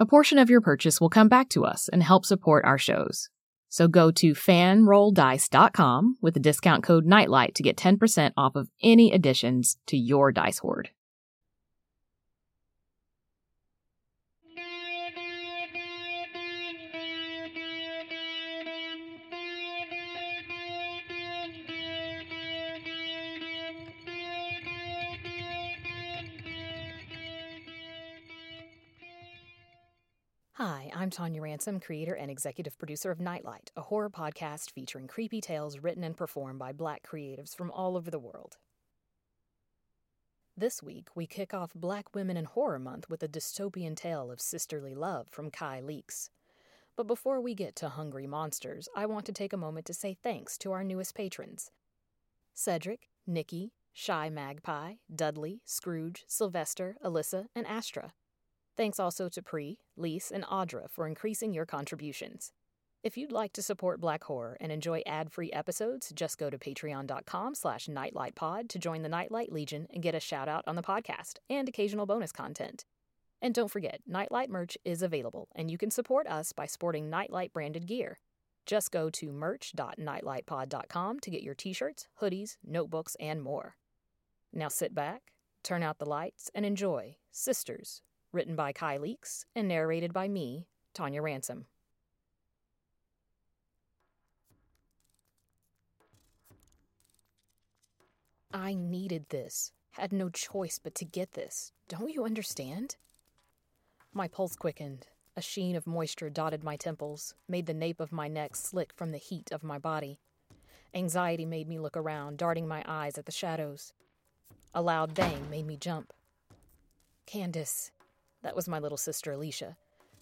A portion of your purchase will come back to us and help support our shows. So go to fanrolldice.com with the discount code NIGHTLIGHT to get 10% off of any additions to your dice hoard. Hi, I'm Tonia Ransom, creator and executive producer of Nightlight, a horror podcast featuring creepy tales written and performed by black creatives from all over the world. This week, we kick off Black Women in Horror Month with a dystopian tale of sisterly love from Kai Leakes. But before we get to Hungry Monsters, I want to take a moment to say thanks to our newest patrons Cedric, Nikki, Shy Magpie, Dudley, Scrooge, Sylvester, Alyssa, and Astra. Thanks also to Pre, Lise, and Audra for increasing your contributions. If you'd like to support Black Horror and enjoy ad-free episodes, just go to patreon.com slash nightlightpod to join the Nightlight Legion and get a shout-out on the podcast and occasional bonus content. And don't forget, Nightlight merch is available, and you can support us by sporting Nightlight branded gear. Just go to merch.nightlightpod.com to get your t-shirts, hoodies, notebooks, and more. Now sit back, turn out the lights, and enjoy Sisters written by Kai Leakes and narrated by me, Tonia Ransom. I needed this, had no choice but to get this. Don't you understand? My pulse quickened. A sheen of moisture dotted my temples, made the nape of my neck slick from the heat of my body. Anxiety made me look around, darting my eyes at the shadows. A loud bang made me jump. Candace, that was my little sister Alicia.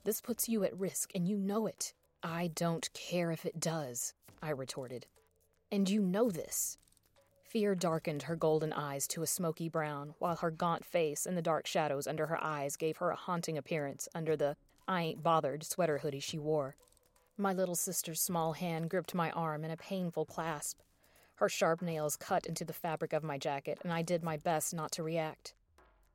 This puts you at risk, and you know it. I don't care if it does, I retorted. And you know this. Fear darkened her golden eyes to a smoky brown, while her gaunt face and the dark shadows under her eyes gave her a haunting appearance under the I ain't bothered sweater hoodie she wore. My little sister's small hand gripped my arm in a painful clasp. Her sharp nails cut into the fabric of my jacket, and I did my best not to react.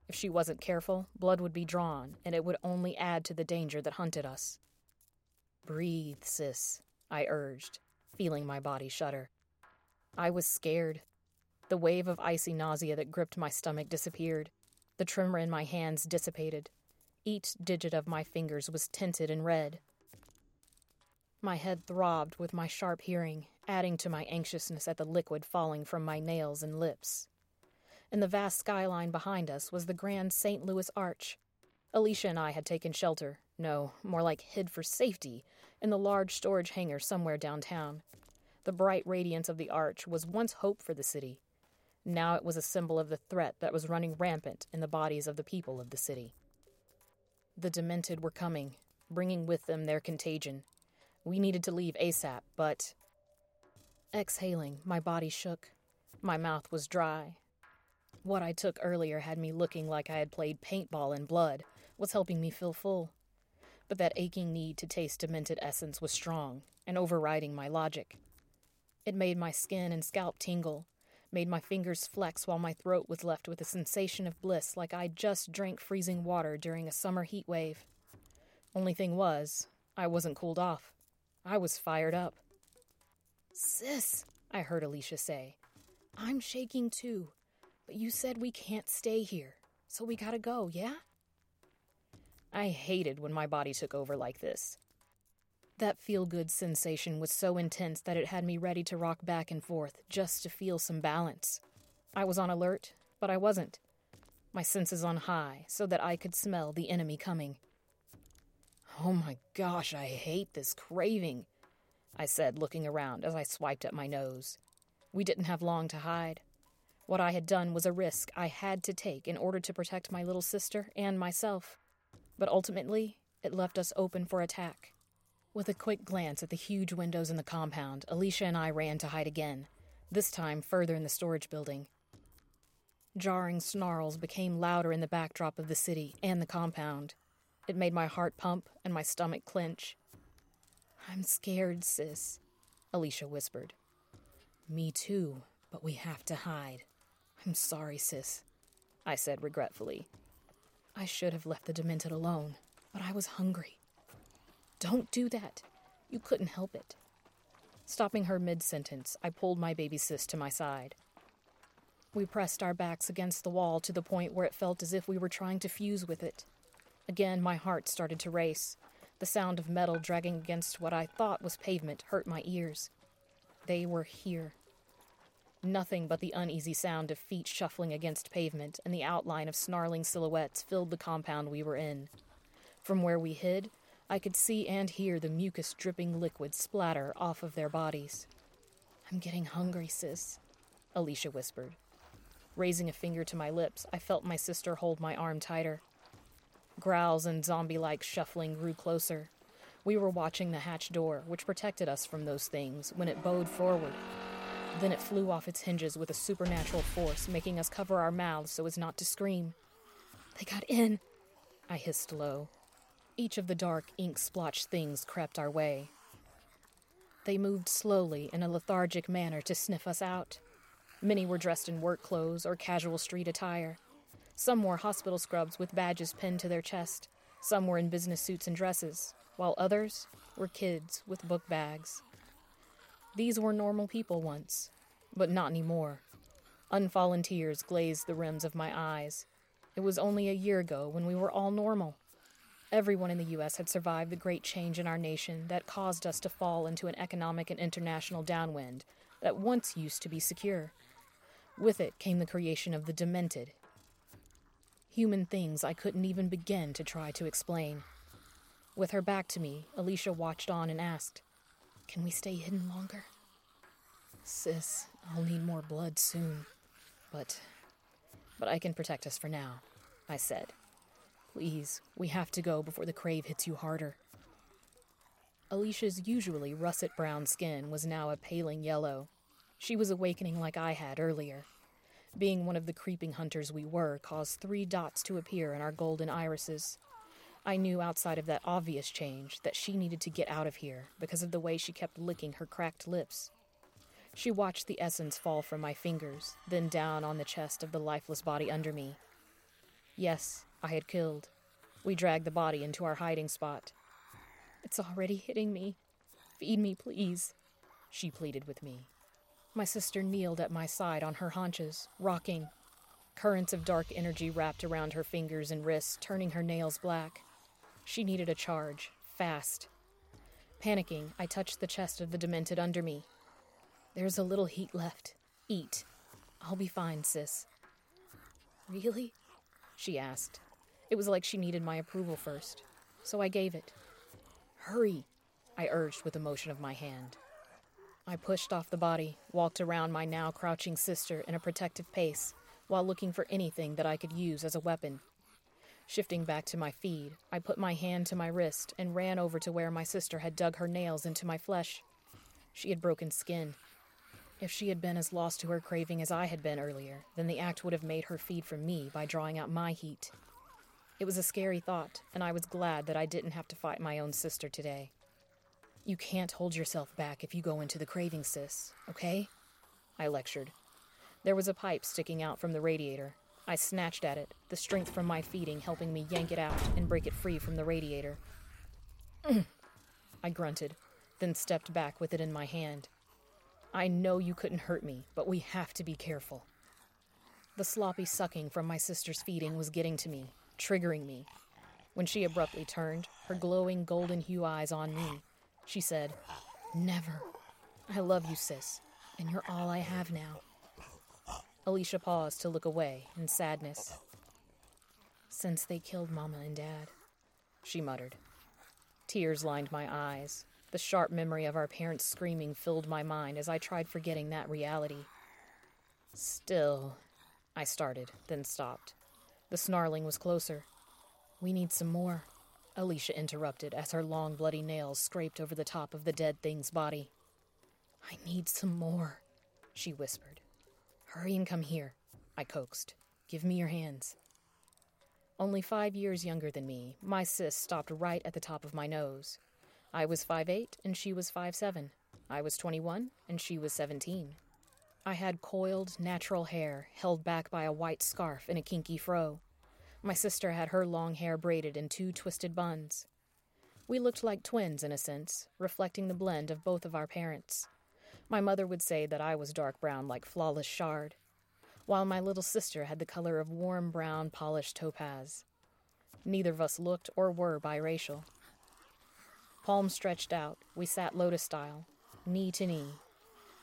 If she wasn't careful, blood would be drawn, and it would only add to the danger that hunted us. Breathe, sis, I urged, feeling my body shudder. I was scared. The wave of icy nausea that gripped my stomach disappeared. The tremor in my hands dissipated. Each digit of my fingers was tinted in red. My head throbbed with my sharp hearing, adding to my anxiousness at the liquid falling from my nails and lips. In the vast skyline behind us was the grand St. Louis Arch. Alicia and I had taken shelter, no, more like hid for safety, in the large storage hangar somewhere downtown. The bright radiance of the arch was once hope for the city. Now it was a symbol of the threat that was running rampant in the bodies of the people of the city. The demented were coming, bringing with them their contagion. We needed to leave ASAP, but. Exhaling, my body shook. My mouth was dry, what I took earlier had me looking like I had played paintball in blood, was helping me feel full. But that aching need to taste demented essence was strong and overriding my logic. It made my skin and scalp tingle, made my fingers flex while my throat was left with a sensation of bliss like I'd just drank freezing water during a summer heat wave. Only thing was, I wasn't cooled off. I was fired up. Sis, I heard Alicia say, I'm shaking too. You said we can't stay here, so we gotta go, yeah? I hated when my body took over like this. That feel good sensation was so intense that it had me ready to rock back and forth just to feel some balance. I was on alert, but I wasn't. My senses on high so that I could smell the enemy coming. Oh my gosh, I hate this craving, I said, looking around as I swiped at my nose. We didn't have long to hide. What I had done was a risk I had to take in order to protect my little sister and myself. But ultimately, it left us open for attack. With a quick glance at the huge windows in the compound, Alicia and I ran to hide again, this time further in the storage building. Jarring snarls became louder in the backdrop of the city and the compound. It made my heart pump and my stomach clench. I'm scared, sis, Alicia whispered. Me too, but we have to hide. I'm sorry, sis, I said regretfully. I should have left the demented alone, but I was hungry. Don't do that. You couldn't help it. Stopping her mid sentence, I pulled my baby sis to my side. We pressed our backs against the wall to the point where it felt as if we were trying to fuse with it. Again, my heart started to race. The sound of metal dragging against what I thought was pavement hurt my ears. They were here. Nothing but the uneasy sound of feet shuffling against pavement and the outline of snarling silhouettes filled the compound we were in. From where we hid, I could see and hear the mucus dripping liquid splatter off of their bodies. I'm getting hungry, sis, Alicia whispered. Raising a finger to my lips, I felt my sister hold my arm tighter. Growls and zombie like shuffling grew closer. We were watching the hatch door, which protected us from those things, when it bowed forward. Then it flew off its hinges with a supernatural force, making us cover our mouths so as not to scream. They got in, I hissed low. Each of the dark, ink splotched things crept our way. They moved slowly in a lethargic manner to sniff us out. Many were dressed in work clothes or casual street attire. Some wore hospital scrubs with badges pinned to their chest. Some were in business suits and dresses, while others were kids with book bags. These were normal people once, but not anymore. Unfallen tears glazed the rims of my eyes. It was only a year ago when we were all normal. Everyone in the U.S. had survived the great change in our nation that caused us to fall into an economic and international downwind that once used to be secure. With it came the creation of the demented. Human things I couldn't even begin to try to explain. With her back to me, Alicia watched on and asked, Can we stay hidden longer? Sis, I'll need more blood soon. But. But I can protect us for now, I said. Please, we have to go before the crave hits you harder. Alicia's usually russet brown skin was now a paling yellow. She was awakening like I had earlier. Being one of the creeping hunters we were caused three dots to appear in our golden irises. I knew outside of that obvious change that she needed to get out of here because of the way she kept licking her cracked lips. She watched the essence fall from my fingers, then down on the chest of the lifeless body under me. Yes, I had killed. We dragged the body into our hiding spot. It's already hitting me. Feed me, please, she pleaded with me. My sister kneeled at my side on her haunches, rocking. Currents of dark energy wrapped around her fingers and wrists, turning her nails black. She needed a charge, fast. Panicking, I touched the chest of the demented under me. There's a little heat left. Eat. I'll be fine, sis. Really? She asked. It was like she needed my approval first, so I gave it. Hurry, I urged with a motion of my hand. I pushed off the body, walked around my now crouching sister in a protective pace, while looking for anything that I could use as a weapon. Shifting back to my feed, I put my hand to my wrist and ran over to where my sister had dug her nails into my flesh. She had broken skin. If she had been as lost to her craving as I had been earlier, then the act would have made her feed from me by drawing out my heat. It was a scary thought, and I was glad that I didn't have to fight my own sister today. You can't hold yourself back if you go into the craving, sis, okay? I lectured. There was a pipe sticking out from the radiator. I snatched at it, the strength from my feeding helping me yank it out and break it free from the radiator. I grunted, then stepped back with it in my hand. I know you couldn't hurt me, but we have to be careful. The sloppy sucking from my sister's feeding was getting to me, triggering me. When she abruptly turned, her glowing golden hue eyes on me, She said, Never. I love you, sis, and you're all I have now. Alicia paused to look away in sadness. Since they killed Mama and Dad, she muttered. Tears lined my eyes. The sharp memory of our parents screaming filled my mind as I tried forgetting that reality. Still, I started, then stopped. The snarling was closer. We need some more, Alicia interrupted as her long bloody nails scraped over the top of the dead thing's body. I need some more, she whispered. Hurry and come here, I coaxed. Give me your hands. Only five years younger than me, my sis stopped right at the top of my nose. I was five eight and she was five seven. I was 21 and she was 17. I had coiled, natural hair held back by a white scarf and a kinky fro. My sister had her long hair braided in two twisted buns. We looked like twins in a sense, reflecting the blend of both of our parents. My mother would say that I was dark brown like flawless shard, while my little sister had the color of warm brown polished topaz. Neither of us looked or were biracial. Palms stretched out, we sat lotus style, knee to knee,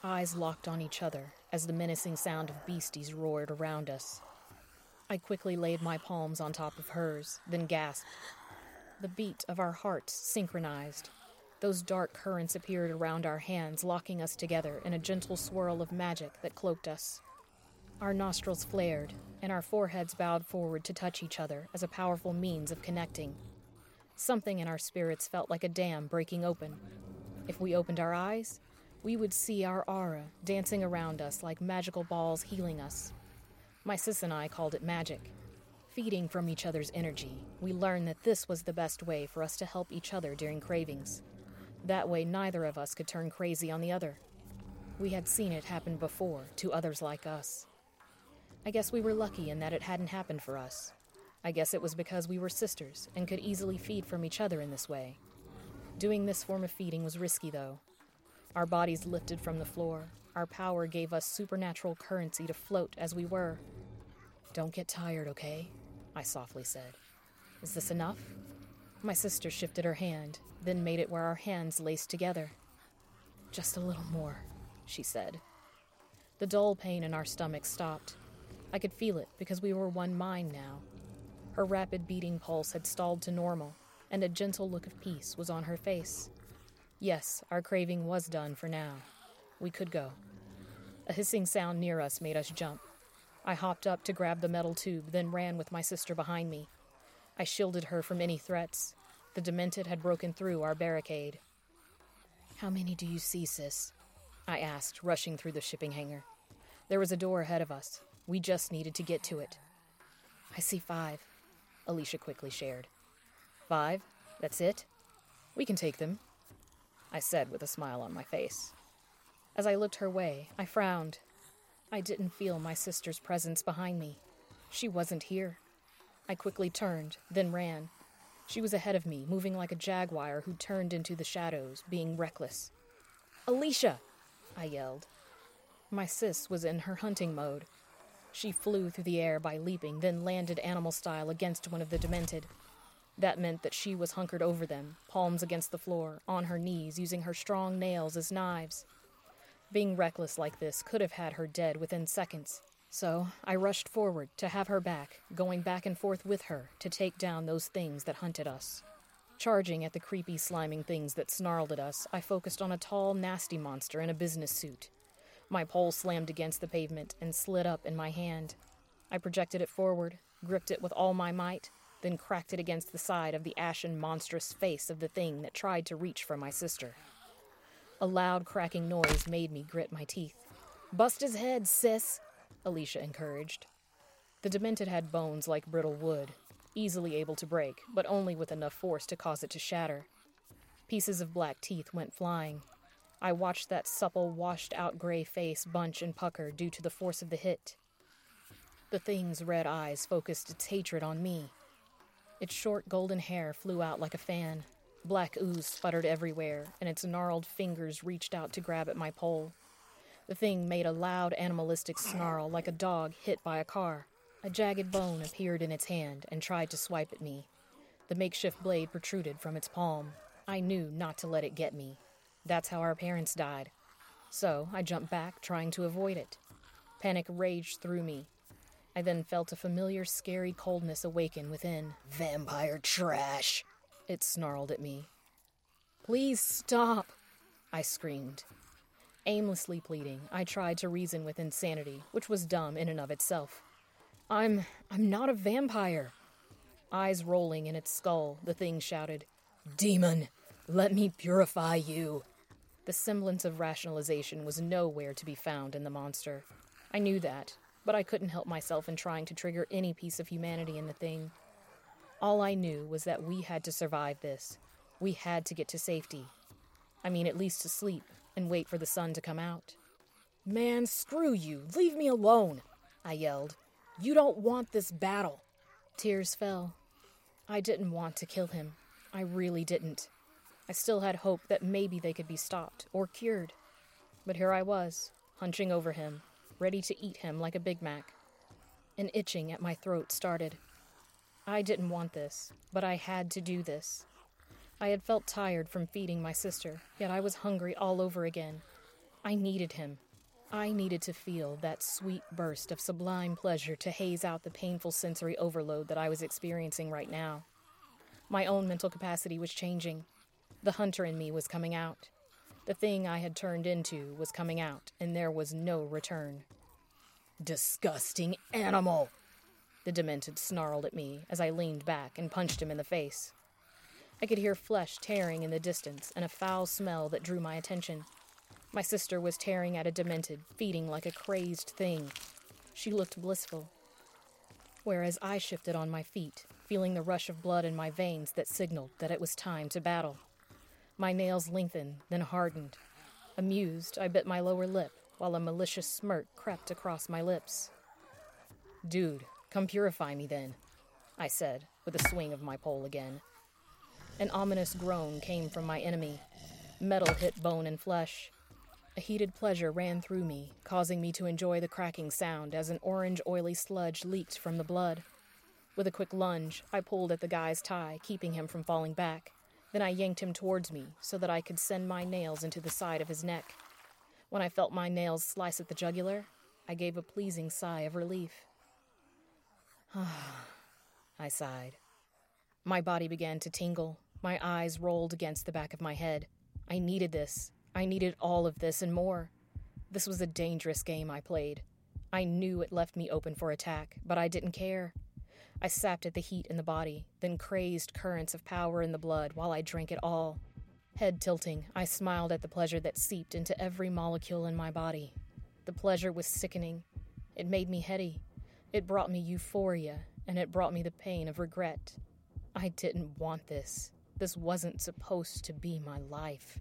eyes locked on each other as the menacing sound of beasties roared around us. I quickly laid my palms on top of hers, then gasped. The beat of our hearts synchronized. Those dark currents appeared around our hands, locking us together in a gentle swirl of magic that cloaked us. Our nostrils flared, and our foreheads bowed forward to touch each other as a powerful means of connecting. Something in our spirits felt like a dam breaking open. If we opened our eyes, we would see our aura dancing around us like magical balls healing us. My sis and I called it magic. Feeding from each other's energy, we learned that this was the best way for us to help each other during cravings. That way, neither of us could turn crazy on the other. We had seen it happen before to others like us. I guess we were lucky in that it hadn't happened for us. I guess it was because we were sisters and could easily feed from each other in this way. Doing this form of feeding was risky, though. Our bodies lifted from the floor. Our power gave us supernatural currency to float as we were. Don't get tired, okay? I softly said. Is this enough? My sister shifted her hand, then made it where our hands laced together. Just a little more, she said. The dull pain in our stomachs stopped. I could feel it because we were one mind now. Her rapid beating pulse had stalled to normal, and a gentle look of peace was on her face. Yes, our craving was done for now. We could go. A hissing sound near us made us jump. I hopped up to grab the metal tube, then ran with my sister behind me. I shielded her from any threats. The Demented had broken through our barricade. How many do you see, sis? I asked, rushing through the shipping hangar. There was a door ahead of us. We just needed to get to it. I see five, Alicia quickly shared. Five? That's it? We can take them, I said with a smile on my face. As I looked her way, I frowned. I didn't feel my sister's presence behind me. She wasn't here. I quickly turned, then ran. She was ahead of me, moving like a jaguar who turned into the shadows, being reckless. Alicia! I yelled. My sis was in her hunting mode. She flew through the air by leaping, then landed animal style against one of the demented. That meant that she was hunkered over them, palms against the floor, on her knees, using her strong nails as knives. Being reckless like this could have had her dead within seconds. So I rushed forward to have her back, going back and forth with her to take down those things that hunted us. Charging at the creepy, sliming things that snarled at us, I focused on a tall, nasty monster in a business suit. My pole slammed against the pavement and slid up in my hand. I projected it forward, gripped it with all my might, then cracked it against the side of the ashen, monstrous face of the thing that tried to reach for my sister. A loud cracking noise made me grit my teeth. Bust his head, sis, Alicia encouraged. The Demented had bones like brittle wood, easily able to break, but only with enough force to cause it to shatter. Pieces of black teeth went flying. I watched that supple, washed out gray face bunch and pucker due to the force of the hit. The thing's red eyes focused its hatred on me. Its short golden hair flew out like a fan. Black ooze sputtered everywhere, and its gnarled fingers reached out to grab at my pole. The thing made a loud animalistic snarl like a dog hit by a car. A jagged bone appeared in its hand and tried to swipe at me. The makeshift blade protruded from its palm. I knew not to let it get me. That's how our parents died. So I jumped back, trying to avoid it. Panic raged through me. I then felt a familiar, scary coldness awaken within. Vampire trash, it snarled at me. Please stop, I screamed. Aimlessly pleading, I tried to reason with insanity, which was dumb in and of itself. I'm. I'm not a vampire. Eyes rolling in its skull, the thing shouted, Demon, let me purify you. The semblance of rationalization was nowhere to be found in the monster. I knew that, but I couldn't help myself in trying to trigger any piece of humanity in the thing. All I knew was that we had to survive this. We had to get to safety. I mean, at least to sleep and wait for the sun to come out. Man, screw you. Leave me alone, I yelled. You don't want this battle. Tears fell. I didn't want to kill him. I really didn't. I still had hope that maybe they could be stopped or cured. But here I was, hunching over him, ready to eat him like a Big Mac. An itching at my throat started. I didn't want this, but I had to do this. I had felt tired from feeding my sister, yet I was hungry all over again. I needed him. I needed to feel that sweet burst of sublime pleasure to haze out the painful sensory overload that I was experiencing right now. My own mental capacity was changing. The hunter in me was coming out. The thing I had turned into was coming out, and there was no return. Disgusting animal! The demented snarled at me as I leaned back and punched him in the face. I could hear flesh tearing in the distance and a foul smell that drew my attention. My sister was tearing at a demented, feeding like a crazed thing. She looked blissful. Whereas I shifted on my feet, feeling the rush of blood in my veins that signaled that it was time to battle. My nails lengthened, then hardened. Amused, I bit my lower lip while a malicious smirk crept across my lips. Dude, come purify me then, I said, with a swing of my pole again. An ominous groan came from my enemy. Metal hit bone and flesh. A heated pleasure ran through me, causing me to enjoy the cracking sound as an orange, oily sludge leaked from the blood. With a quick lunge, I pulled at the guy's tie, keeping him from falling back. Then I yanked him towards me so that I could send my nails into the side of his neck. When I felt my nails slice at the jugular, I gave a pleasing sigh of relief. Ah. I sighed. My body began to tingle, my eyes rolled against the back of my head. I needed this. I needed all of this and more. This was a dangerous game I played. I knew it left me open for attack, but I didn't care. I sapped at the heat in the body, then crazed currents of power in the blood while I drank it all. Head tilting, I smiled at the pleasure that seeped into every molecule in my body. The pleasure was sickening. It made me heady. It brought me euphoria, and it brought me the pain of regret. I didn't want this. This wasn't supposed to be my life.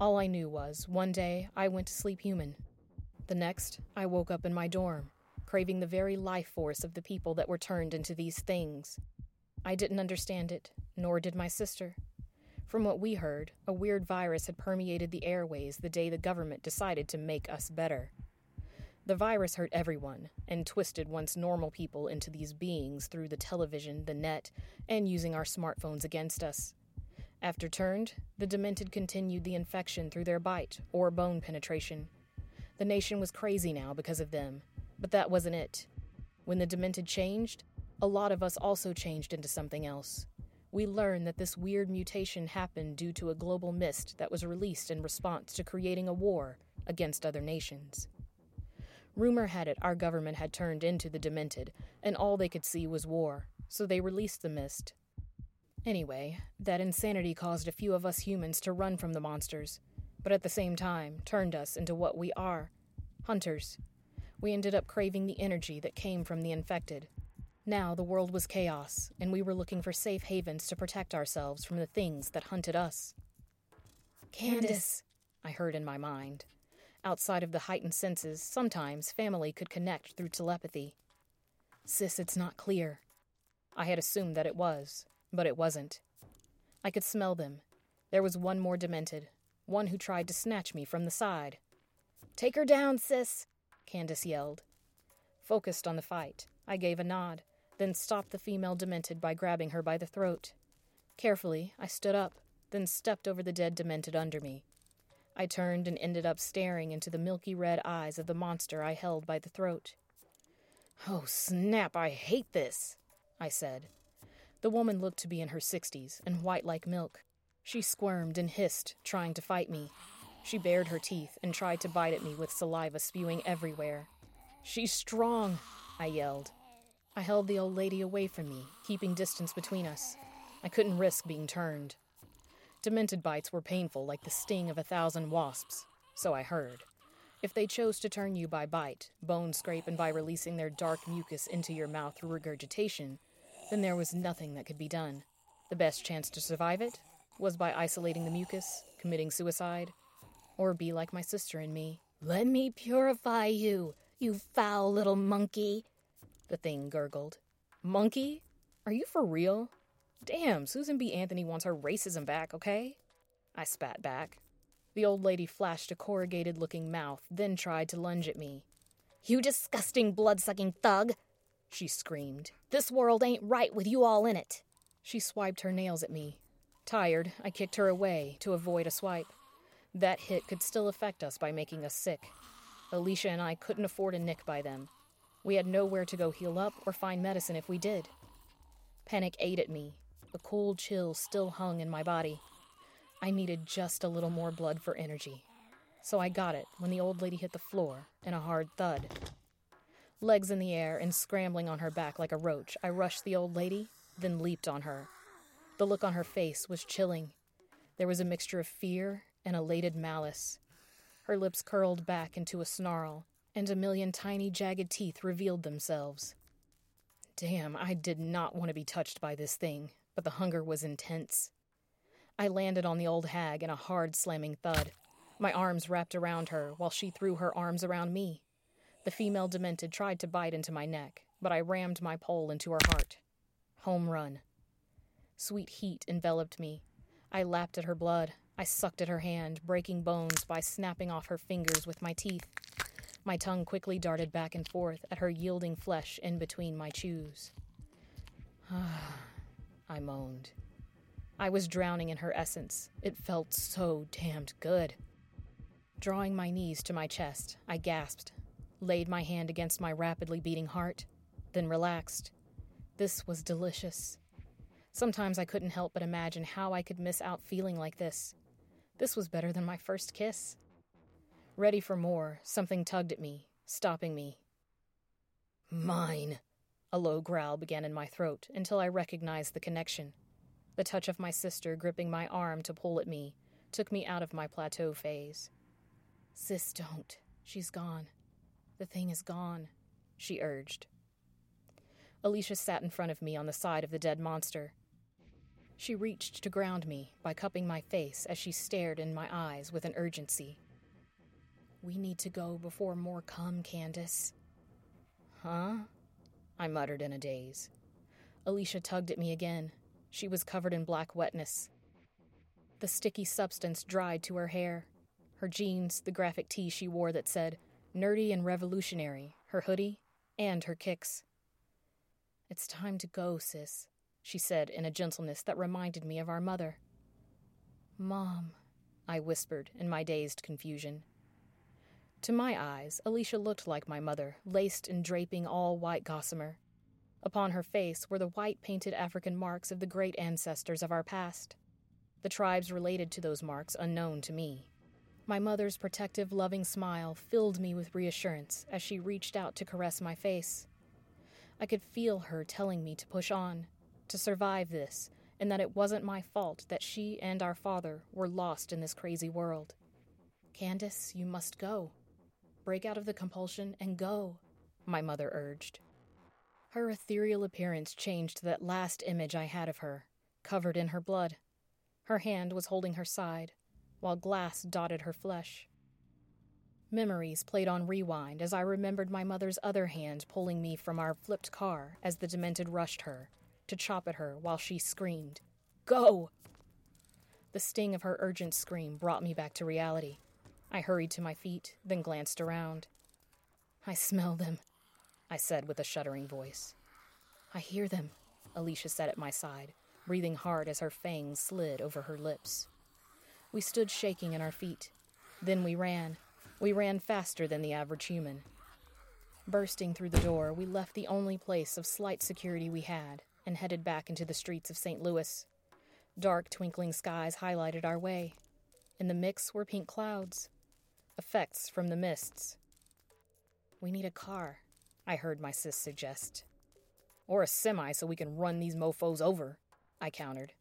All I knew was one day I went to sleep human. The next, I woke up in my dorm, craving the very life force of the people that were turned into these things. I didn't understand it, nor did my sister. From what we heard, a weird virus had permeated the airways the day the government decided to make us better. The virus hurt everyone and twisted once normal people into these beings through the television, the net, and using our smartphones against us. After turned, the demented continued the infection through their bite or bone penetration. The nation was crazy now because of them, but that wasn't it. When the demented changed, a lot of us also changed into something else. We learned that this weird mutation happened due to a global mist that was released in response to creating a war against other nations. Rumor had it our government had turned into the demented, and all they could see was war, so they released the mist. Anyway, that insanity caused a few of us humans to run from the monsters, but at the same time turned us into what we are hunters. We ended up craving the energy that came from the infected. Now the world was chaos, and we were looking for safe havens to protect ourselves from the things that hunted us. Candace, I heard in my mind. Outside of the heightened senses, sometimes family could connect through telepathy. Sis, it's not clear. I had assumed that it was, but it wasn't. I could smell them. There was one more demented, one who tried to snatch me from the side. Take her down, sis, Candace yelled. Focused on the fight, I gave a nod, then stopped the female demented by grabbing her by the throat. Carefully, I stood up, then stepped over the dead demented under me. I turned and ended up staring into the milky red eyes of the monster I held by the throat. Oh, snap, I hate this, I said. The woman looked to be in her sixties and white like milk. She squirmed and hissed, trying to fight me. She bared her teeth and tried to bite at me with saliva spewing everywhere. She's strong, I yelled. I held the old lady away from me, keeping distance between us. I couldn't risk being turned. Demented bites were painful like the sting of a thousand wasps, so I heard. If they chose to turn you by bite, bone scrape, and by releasing their dark mucus into your mouth through regurgitation, then there was nothing that could be done. The best chance to survive it was by isolating the mucus, committing suicide, or be like my sister and me. Let me purify you, you foul little monkey, the thing gurgled. Monkey? Are you for real? Damn, Susan B. Anthony wants her racism back, okay? I spat back. The old lady flashed a corrugated looking mouth, then tried to lunge at me. You disgusting blood sucking thug! She screamed. This world ain't right with you all in it. She swiped her nails at me. Tired, I kicked her away to avoid a swipe. That hit could still affect us by making us sick. Alicia and I couldn't afford a nick by them. We had nowhere to go heal up or find medicine if we did. Panic ate at me. A cold chill still hung in my body. I needed just a little more blood for energy. So I got it when the old lady hit the floor in a hard thud. Legs in the air and scrambling on her back like a roach, I rushed the old lady, then leaped on her. The look on her face was chilling. There was a mixture of fear and elated malice. Her lips curled back into a snarl, and a million tiny, jagged teeth revealed themselves. Damn, I did not want to be touched by this thing, but the hunger was intense. I landed on the old hag in a hard slamming thud. My arms wrapped around her while she threw her arms around me. The female demented tried to bite into my neck, but I rammed my pole into her heart. Home run. Sweet heat enveloped me. I lapped at her blood. I sucked at her hand, breaking bones by snapping off her fingers with my teeth. My tongue quickly darted back and forth at her yielding flesh in between my chews. I moaned. I was drowning in her essence. It felt so damned good. Drawing my knees to my chest, I gasped, laid my hand against my rapidly beating heart, then relaxed. This was delicious. Sometimes I couldn't help but imagine how I could miss out feeling like this. This was better than my first kiss. Ready for more, something tugged at me, stopping me. Mine! A low growl began in my throat until I recognized the connection. The touch of my sister gripping my arm to pull at me took me out of my plateau phase. Sis, don't. She's gone. The thing is gone, she urged. Alicia sat in front of me on the side of the dead monster. She reached to ground me by cupping my face as she stared in my eyes with an urgency. We need to go before more come, Candace. Huh? I muttered in a daze. Alicia tugged at me again, she was covered in black wetness. The sticky substance dried to her hair. Her jeans, the graphic tee she wore that said, nerdy and revolutionary, her hoodie, and her kicks. It's time to go, sis, she said in a gentleness that reminded me of our mother. Mom, I whispered in my dazed confusion. To my eyes, Alicia looked like my mother, laced and draping all white gossamer. Upon her face were the white painted African marks of the great ancestors of our past. The tribes related to those marks unknown to me. My mother's protective, loving smile filled me with reassurance as she reached out to caress my face. I could feel her telling me to push on, to survive this, and that it wasn't my fault that she and our father were lost in this crazy world. Candace, you must go. Break out of the compulsion and go, my mother urged. Her ethereal appearance changed to that last image I had of her, covered in her blood. Her hand was holding her side, while glass dotted her flesh. Memories played on rewind as I remembered my mother's other hand pulling me from our flipped car as the demented rushed her, to chop at her while she screamed, Go! The sting of her urgent scream brought me back to reality. I hurried to my feet, then glanced around. I smell them, I said with a shuddering voice. I hear them, Alicia said at my side, breathing hard as her fangs slid over her lips. We stood shaking in our feet. Then we ran. We ran faster than the average human. Bursting through the door, we left the only place of slight security we had and headed back into the streets of St. Louis. Dark, twinkling skies highlighted our way. In the mix were pink clouds, effects from the mists. We need a car, I heard my sis suggest. Or a semi so we can run these mofos over, I countered.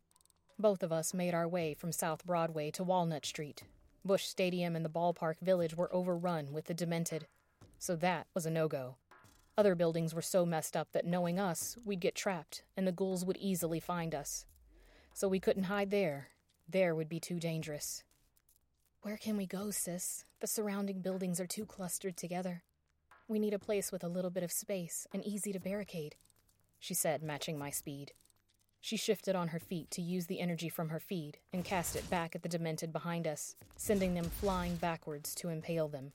Both of us made our way from South Broadway to Walnut Street. Busch Stadium and the ballpark village were overrun with the demented, so that was a no go. Other buildings were so messed up that knowing us, we'd get trapped, and the ghouls would easily find us. So we couldn't hide there. There would be too dangerous. Where can we go, sis? The surrounding buildings are too clustered together. We need a place with a little bit of space and easy to barricade, she said, matching my speed. She shifted on her feet to use the energy from her feed and cast it back at the demented behind us, sending them flying backwards to impale them.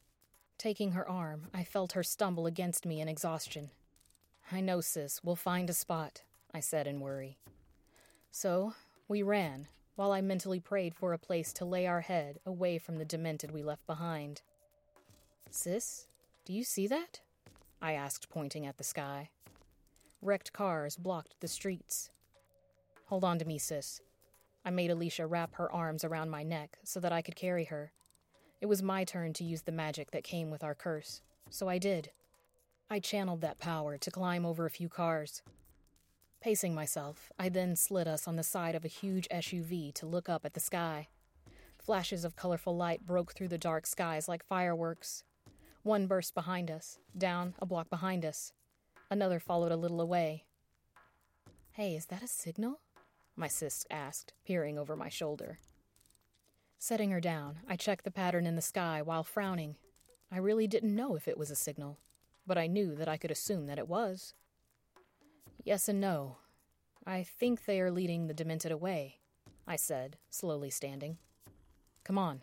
Taking her arm, I felt her stumble against me in exhaustion. I know, sis, we'll find a spot, I said in worry. So, we ran, while I mentally prayed for a place to lay our head away from the demented we left behind. Sis, do you see that? I asked, pointing at the sky. Wrecked cars blocked the streets. Hold on to me, sis. I made Alicia wrap her arms around my neck so that I could carry her. It was my turn to use the magic that came with our curse, so I did. I channeled that power to climb over a few cars. Pacing myself, I then slid us on the side of a huge SUV to look up at the sky. Flashes of colorful light broke through the dark skies like fireworks. One burst behind us, down a block behind us. Another followed a little away. Hey, is that a signal? My sis asked, peering over my shoulder. Setting her down, I checked the pattern in the sky while frowning. I really didn't know if it was a signal, but I knew that I could assume that it was. Yes and no. I think they are leading the demented away, I said, slowly standing. Come on.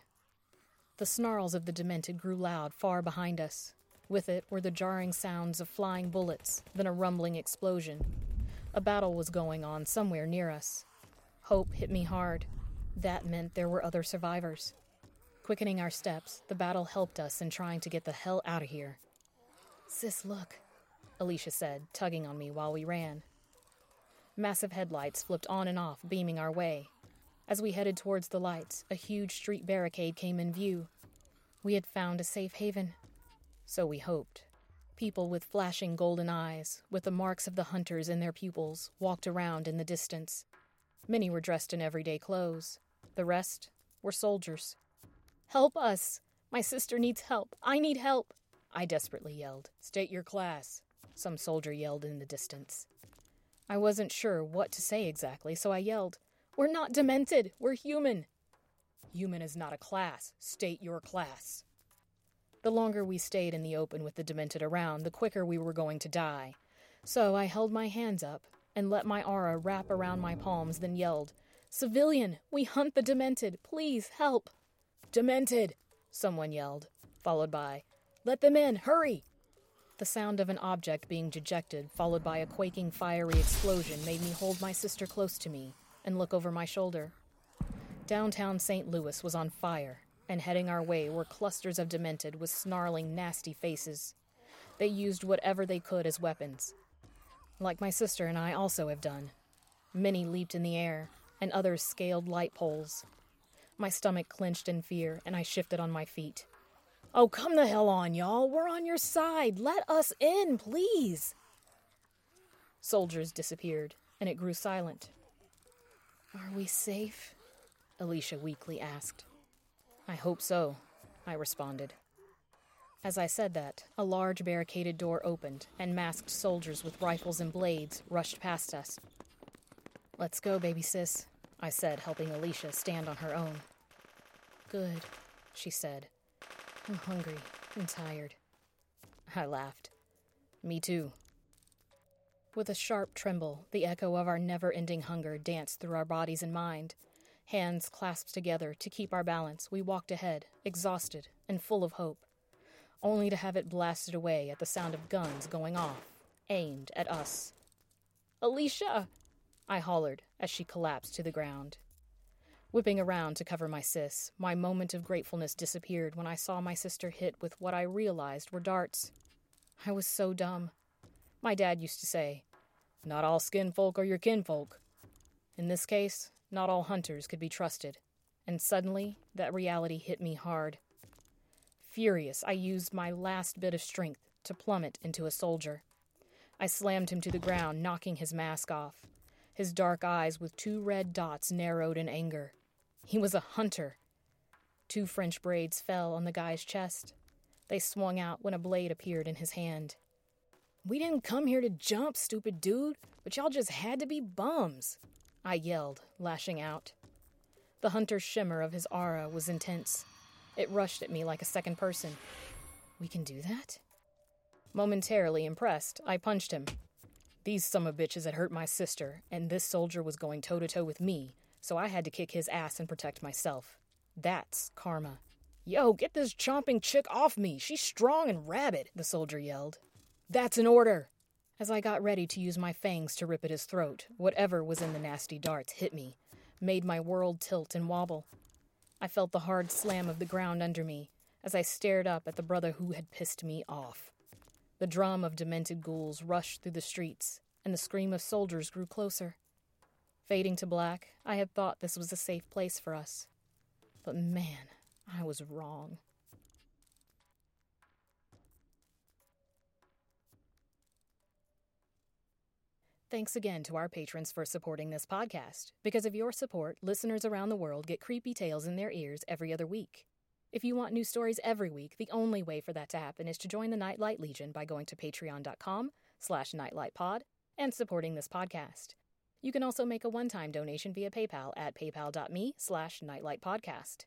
The snarls of the demented grew loud far behind us. With it were the jarring sounds of flying bullets, then a rumbling explosion. A battle was going on somewhere near us. Hope hit me hard. That meant there were other survivors. Quickening our steps, the battle helped us in trying to get the hell out of here. Sis, look, Alicia said, tugging on me while we ran. Massive headlights flipped on and off, beaming our way. As we headed towards the lights, a huge street barricade came in view. We had found a safe haven. So we hoped. People with flashing golden eyes, with the marks of the hunters in their pupils, walked around in the distance. Many were dressed in everyday clothes. The rest were soldiers. Help us! My sister needs help. I need help! I desperately yelled. State your class, some soldier yelled in the distance. I wasn't sure what to say exactly, so I yelled, We're not demented, we're human. Human is not a class. State your class. The longer we stayed in the open with the demented around, the quicker we were going to die. So I held my hands up and let my aura wrap around my palms, then yelled, Civilian, we hunt the demented. Please help. Demented, someone yelled, followed by, Let them in, hurry. The sound of an object being dejected, followed by a quaking fiery explosion, made me hold my sister close to me and look over my shoulder. Downtown St. Louis was on fire, and heading our way were clusters of demented with snarling, nasty faces. They used whatever they could as weapons, like my sister and I also have done. Many leaped in the air, and others scaled light poles. My stomach clenched in fear, and I shifted on my feet. Oh, come the hell on, y'all. We're on your side. Let us in, please. Soldiers disappeared, and it grew silent. Are we safe? Alicia weakly asked. I hope so, I responded. As I said that, a large barricaded door opened, and masked soldiers with rifles and blades rushed past us. Let's go, baby sis, I said, helping Alicia stand on her own. Good, she said. I'm hungry and tired. I laughed. Me too. With a sharp tremble, the echo of our never ending hunger danced through our bodies and mind. Hands clasped together to keep our balance, we walked ahead, exhausted and full of hope only to have it blasted away at the sound of guns going off, aimed at us. Alicia! I hollered as she collapsed to the ground. Whipping around to cover my sis, my moment of gratefulness disappeared when I saw my sister hit with what I realized were darts. I was so dumb. My dad used to say, Not all skin folk are your kinfolk. In this case, not all hunters could be trusted, and suddenly that reality hit me hard. Furious, I used my last bit of strength to plummet into a soldier. I slammed him to the ground, knocking his mask off. His dark eyes with two red dots narrowed in anger. He was a hunter. Two French braids fell on the guy's chest. They swung out when a blade appeared in his hand. We didn't come here to jump, stupid dude, but y'all just had to be bums, I yelled, lashing out. The hunter's shimmer of his aura was intense. It rushed at me like a second person. We can do that? Momentarily impressed, I punched him. These summer bitches had hurt my sister, and this soldier was going toe to toe with me, so I had to kick his ass and protect myself. That's karma. Yo, get this chomping chick off me. She's strong and rabid, the soldier yelled. That's an order. As I got ready to use my fangs to rip at his throat, whatever was in the nasty darts hit me, made my world tilt and wobble. I felt the hard slam of the ground under me as I stared up at the brother who had pissed me off. The drum of demented ghouls rushed through the streets, and the scream of soldiers grew closer. Fading to black, I had thought this was a safe place for us. But man, I was wrong. Thanks again to our patrons for supporting this podcast. Because of your support, listeners around the world get creepy tales in their ears every other week. If you want new stories every week, the only way for that to happen is to join the Nightlight Legion by going to patreon.com slash nightlightpod and supporting this podcast. You can also make a one-time donation via PayPal at paypal.me slash nightlightpodcast.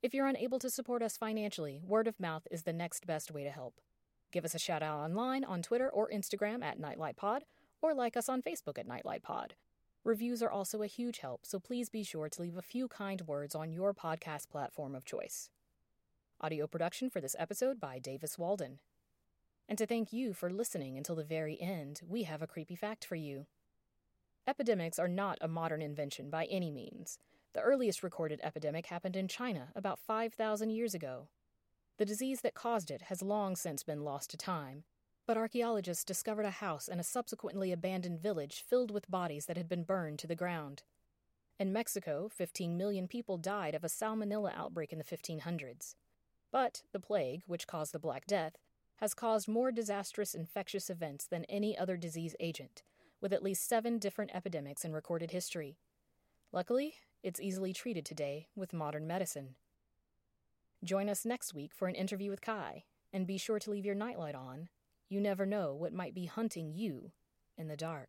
If you're unable to support us financially, word of mouth is the next best way to help. Give us a shout out online on Twitter or Instagram at nightlightpod, or like us on Facebook at nightlightpod. Reviews are also a huge help, so please be sure to leave a few kind words on your podcast platform of choice. Audio production for this episode by Davis Walden. And to thank you for listening until the very end, we have a creepy fact for you. Epidemics are not a modern invention by any means. The earliest recorded epidemic happened in China about 5,000 years ago. The disease that caused it has long since been lost to time, but archaeologists discovered a house and a subsequently abandoned village filled with bodies that had been burned to the ground. In Mexico, 15 million people died of a salmonella outbreak in the 1500s. But the plague, which caused the Black Death, has caused more disastrous infectious events than any other disease agent with at least seven different epidemics in recorded history. Luckily, it's easily treated today with modern medicine. Join us next week for an interview with Kai, and be sure to leave your nightlight on. You never know what might be hunting you in the dark.